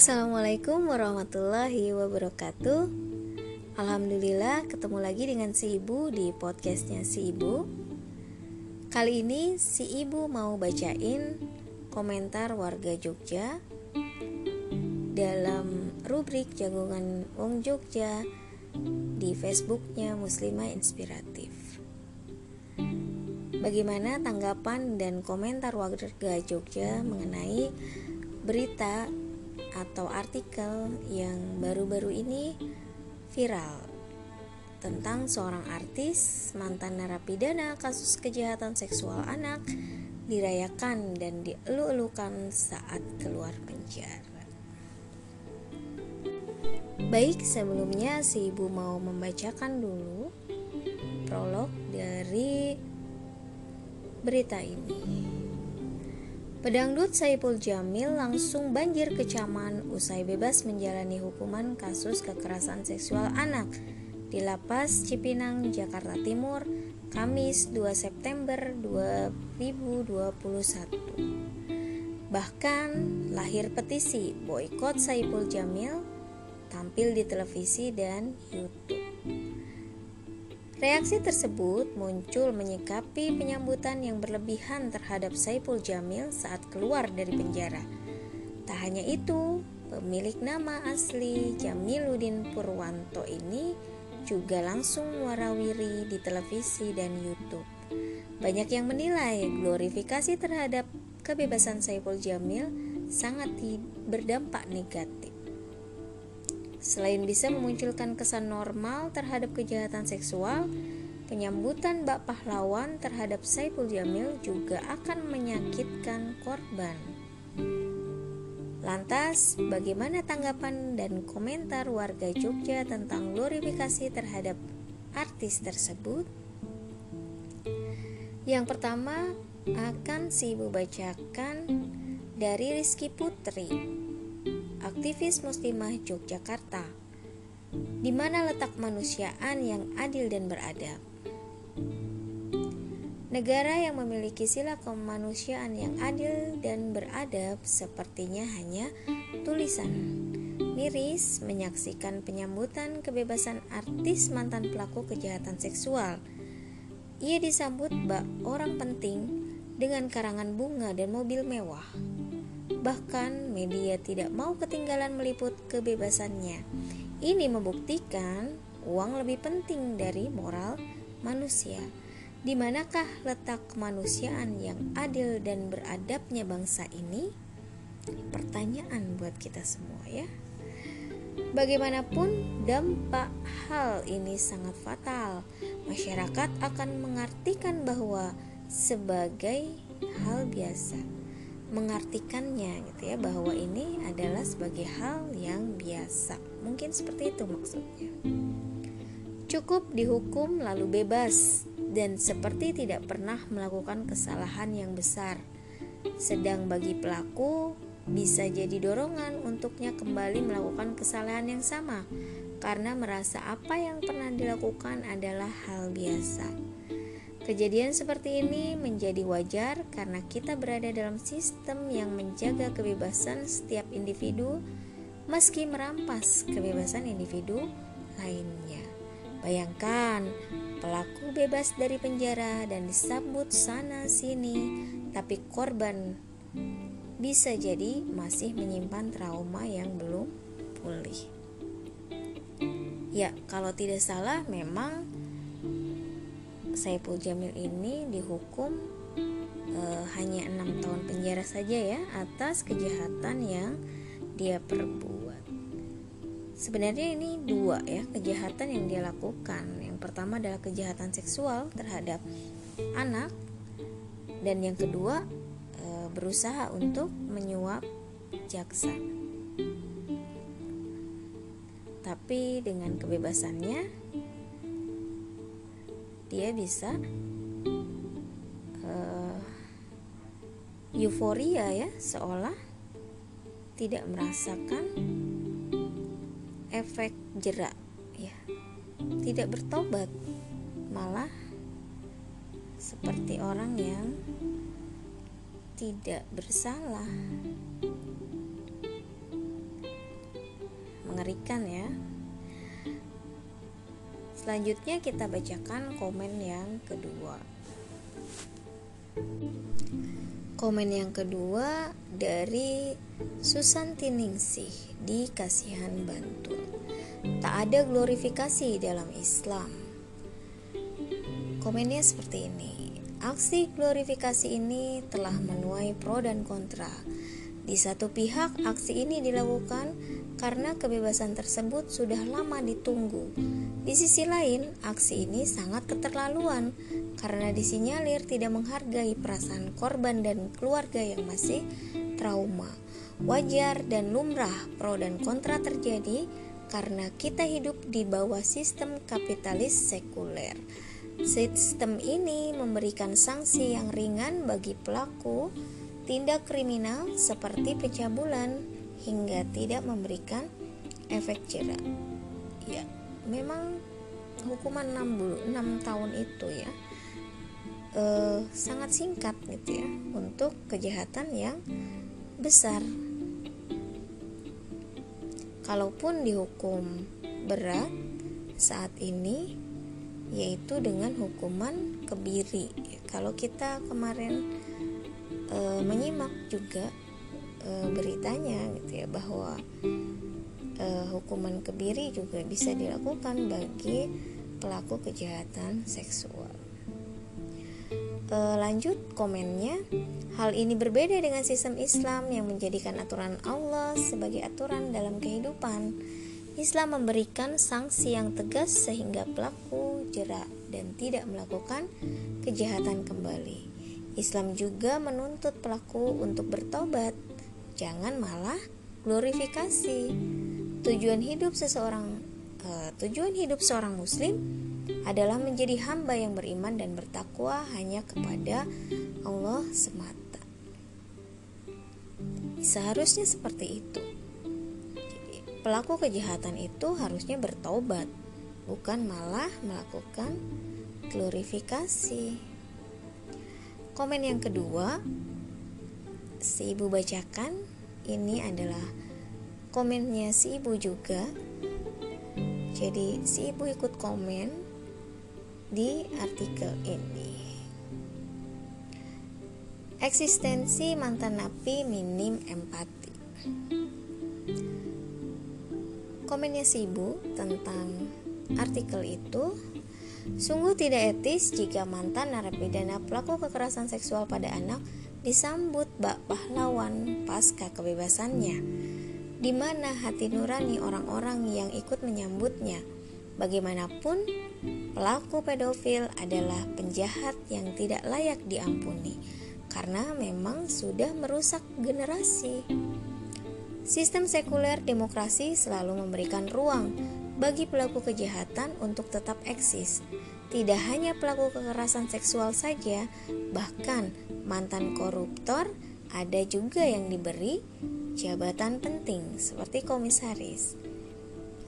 Assalamualaikum warahmatullahi wabarakatuh. Alhamdulillah ketemu lagi dengan si ibu di podcastnya si ibu. Kali ini si ibu mau bacain komentar warga Jogja Dalam rubrik Jagongan Wong Jogja di Facebooknya Muslimah Inspiratif. Bagaimana tanggapan dan komentar warga Jogja mengenai berita atau artikel yang baru-baru ini viral tentang seorang artis mantan narapidana kasus kejahatan seksual anak dirayakan dan dielu-elukan saat keluar penjara. Baik, sebelumnya si ibu mau membacakan dulu prolog dari berita ini. Pedangdut Saipul Jamil langsung banjir kecaman usai bebas menjalani hukuman kasus kekerasan seksual anak di Lapas Cipinang, Jakarta Timur, Kamis 2 September 2021. Bahkan lahir petisi boykot Saipul Jamil tampil di televisi dan YouTube. Reaksi tersebut muncul menyikapi penyambutan yang berlebihan terhadap Saipul Jamil saat keluar dari penjara. Tak hanya itu, pemilik nama asli Jamiluddin Purwanto ini juga langsung warawiri di televisi dan YouTube. Banyak yang menilai glorifikasi terhadap kebebasan Saipul Jamil sangat berdampak negatif. Selain bisa memunculkan kesan normal terhadap kejahatan seksual, penyambutan bak pahlawan terhadap Saiful Jamil juga akan menyakitkan korban. Lantas, bagaimana tanggapan dan komentar warga Jogja tentang glorifikasi terhadap artis tersebut? Yang pertama akan si ibu bacakan dari Rizky Putri aktivis muslimah Yogyakarta. Di mana letak manusiaan yang adil dan beradab? Negara yang memiliki sila kemanusiaan yang adil dan beradab sepertinya hanya tulisan. Miris menyaksikan penyambutan kebebasan artis mantan pelaku kejahatan seksual. Ia disambut bak orang penting dengan karangan bunga dan mobil mewah. Bahkan media tidak mau ketinggalan meliput kebebasannya. Ini membuktikan uang lebih penting dari moral manusia. Di manakah letak kemanusiaan yang adil dan beradabnya bangsa ini? Pertanyaan buat kita semua ya. Bagaimanapun dampak hal ini sangat fatal. Masyarakat akan mengartikan bahwa sebagai hal biasa mengartikannya gitu ya bahwa ini adalah sebagai hal yang biasa. Mungkin seperti itu maksudnya. Cukup dihukum lalu bebas dan seperti tidak pernah melakukan kesalahan yang besar. Sedang bagi pelaku bisa jadi dorongan untuknya kembali melakukan kesalahan yang sama karena merasa apa yang pernah dilakukan adalah hal biasa. Kejadian seperti ini menjadi wajar karena kita berada dalam sistem yang menjaga kebebasan setiap individu meski merampas kebebasan individu lainnya. Bayangkan, pelaku bebas dari penjara dan disambut sana sini, tapi korban bisa jadi masih menyimpan trauma yang belum pulih. Ya, kalau tidak salah memang Saiful Jamil ini dihukum e, hanya enam tahun penjara saja ya atas kejahatan yang dia perbuat. Sebenarnya ini dua ya kejahatan yang dia lakukan. Yang pertama adalah kejahatan seksual terhadap anak dan yang kedua e, berusaha untuk menyuap jaksa. Tapi dengan kebebasannya dia bisa uh, euforia ya seolah tidak merasakan efek jerak ya tidak bertobat malah seperti orang yang tidak bersalah mengerikan ya. Selanjutnya kita bacakan komen yang kedua. Komen yang kedua dari Susanti Ningsih di Kasihan Bantul. Tak ada glorifikasi dalam Islam. Komennya seperti ini. Aksi glorifikasi ini telah menuai pro dan kontra di satu pihak, aksi ini dilakukan karena kebebasan tersebut sudah lama ditunggu. Di sisi lain, aksi ini sangat keterlaluan karena disinyalir tidak menghargai perasaan korban dan keluarga yang masih trauma. Wajar dan lumrah pro dan kontra terjadi karena kita hidup di bawah sistem kapitalis sekuler. Sistem ini memberikan sanksi yang ringan bagi pelaku tindak kriminal seperti pencabulan hingga tidak memberikan efek jerah. Ya, memang hukuman 6, 6 tahun itu ya eh, sangat singkat gitu ya untuk kejahatan yang besar. Kalaupun dihukum berat saat ini yaitu dengan hukuman kebiri. Kalau kita kemarin e, menyimak juga e, beritanya gitu ya bahwa e, hukuman kebiri juga bisa dilakukan bagi pelaku kejahatan seksual. E, lanjut komennya, hal ini berbeda dengan sistem Islam yang menjadikan aturan Allah sebagai aturan dalam kehidupan. Islam memberikan sanksi yang tegas sehingga pelaku jerak dan tidak melakukan kejahatan kembali. Islam juga menuntut pelaku untuk bertobat, jangan malah glorifikasi. Tujuan hidup seseorang uh, tujuan hidup seorang muslim adalah menjadi hamba yang beriman dan bertakwa hanya kepada Allah semata. Seharusnya seperti itu. Jadi, pelaku kejahatan itu harusnya bertobat, bukan malah melakukan glorifikasi. Komen yang kedua, si ibu bacakan ini adalah komennya si ibu juga. Jadi si ibu ikut komen di artikel ini. Eksistensi mantan napi minim empati. Komennya si ibu tentang artikel itu Sungguh tidak etis jika mantan narapidana pelaku kekerasan seksual pada anak disambut bak pahlawan pasca kebebasannya, di mana hati nurani orang-orang yang ikut menyambutnya. Bagaimanapun, pelaku pedofil adalah penjahat yang tidak layak diampuni karena memang sudah merusak generasi. Sistem sekuler demokrasi selalu memberikan ruang bagi pelaku kejahatan untuk tetap eksis. Tidak hanya pelaku kekerasan seksual saja, bahkan mantan koruptor ada juga yang diberi jabatan penting seperti komisaris.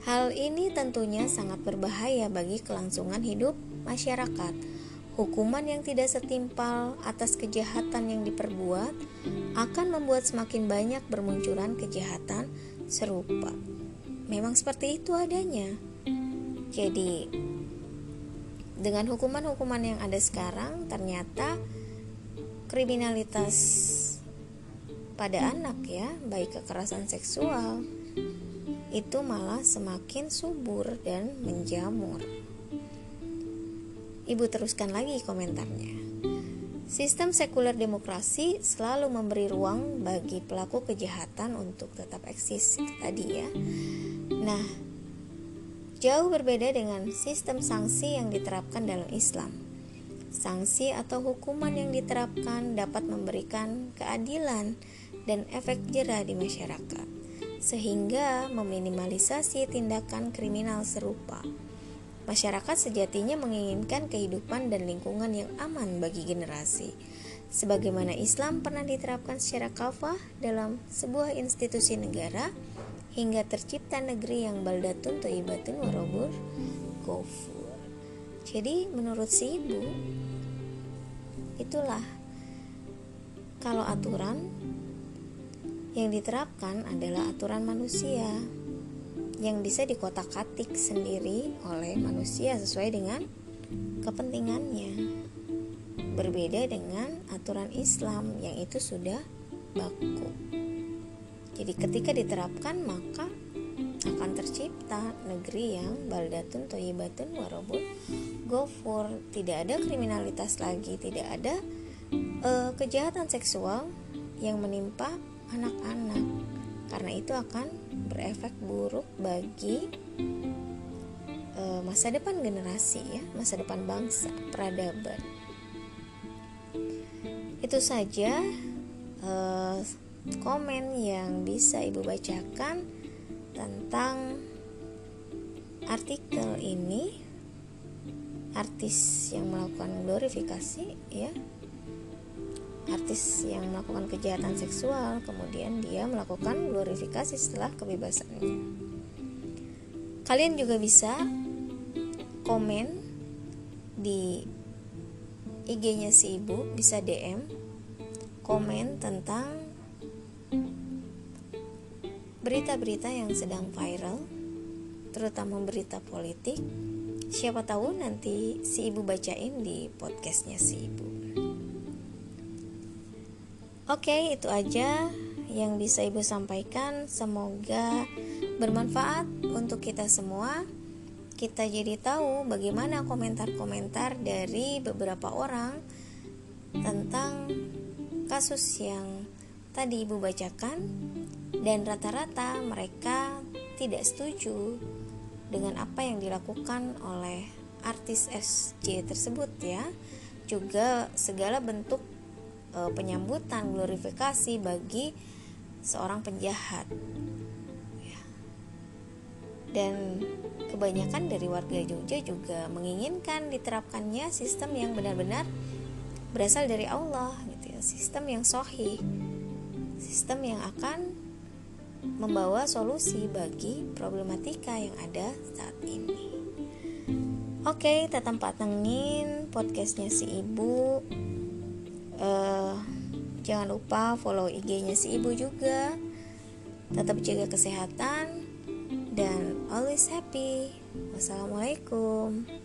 Hal ini tentunya sangat berbahaya bagi kelangsungan hidup masyarakat. Hukuman yang tidak setimpal atas kejahatan yang diperbuat akan membuat semakin banyak bermunculan kejahatan serupa memang seperti itu adanya. Jadi, dengan hukuman-hukuman yang ada sekarang, ternyata kriminalitas pada anak ya, baik kekerasan seksual, itu malah semakin subur dan menjamur. Ibu teruskan lagi komentarnya. Sistem sekuler demokrasi selalu memberi ruang bagi pelaku kejahatan untuk tetap eksis tadi ya. Nah, jauh berbeda dengan sistem sanksi yang diterapkan dalam Islam. Sanksi atau hukuman yang diterapkan dapat memberikan keadilan dan efek jerah di masyarakat, sehingga meminimalisasi tindakan kriminal serupa. Masyarakat sejatinya menginginkan kehidupan dan lingkungan yang aman bagi generasi. Sebagaimana Islam pernah diterapkan secara kafah dalam sebuah institusi negara hingga tercipta negeri yang baldatun toibatun warobur gofur. Jadi menurut si ibu itulah kalau aturan yang diterapkan adalah aturan manusia yang bisa dikotak-katik sendiri oleh manusia sesuai dengan kepentingannya. Berbeda dengan aturan Islam yang itu sudah baku. Jadi ketika diterapkan maka akan tercipta negeri yang baldatun toyibatun warobun gofur. Tidak ada kriminalitas lagi tidak ada uh, kejahatan seksual yang menimpa anak-anak. Karena itu akan berefek buruk bagi uh, masa depan generasi ya masa depan bangsa peradaban. Itu saja uh, komen yang bisa ibu bacakan tentang artikel ini. Artis yang melakukan glorifikasi ya. Artis yang melakukan kejahatan seksual kemudian dia melakukan glorifikasi setelah kebebasannya. Kalian juga bisa komen di IG-nya si ibu bisa DM komen tentang berita-berita yang sedang viral terutama berita politik siapa tahu nanti si ibu bacain di podcastnya si ibu Oke, itu aja yang bisa Ibu sampaikan. Semoga bermanfaat untuk kita semua. Kita jadi tahu bagaimana komentar-komentar dari beberapa orang tentang kasus yang tadi Ibu bacakan dan rata-rata mereka tidak setuju dengan apa yang dilakukan oleh artis SJ tersebut ya. Juga segala bentuk uh, penyambutan glorifikasi bagi seorang penjahat ya. dan kebanyakan dari warga Jogja juga menginginkan diterapkannya sistem yang benar-benar berasal dari Allah gitu ya sistem yang sohi sistem yang akan membawa solusi bagi problematika yang ada saat ini. Oke, tetap patengin podcastnya si ibu. Uh, jangan lupa follow IG-nya si ibu juga. Tetap jaga kesehatan dan always happy. Wassalamualaikum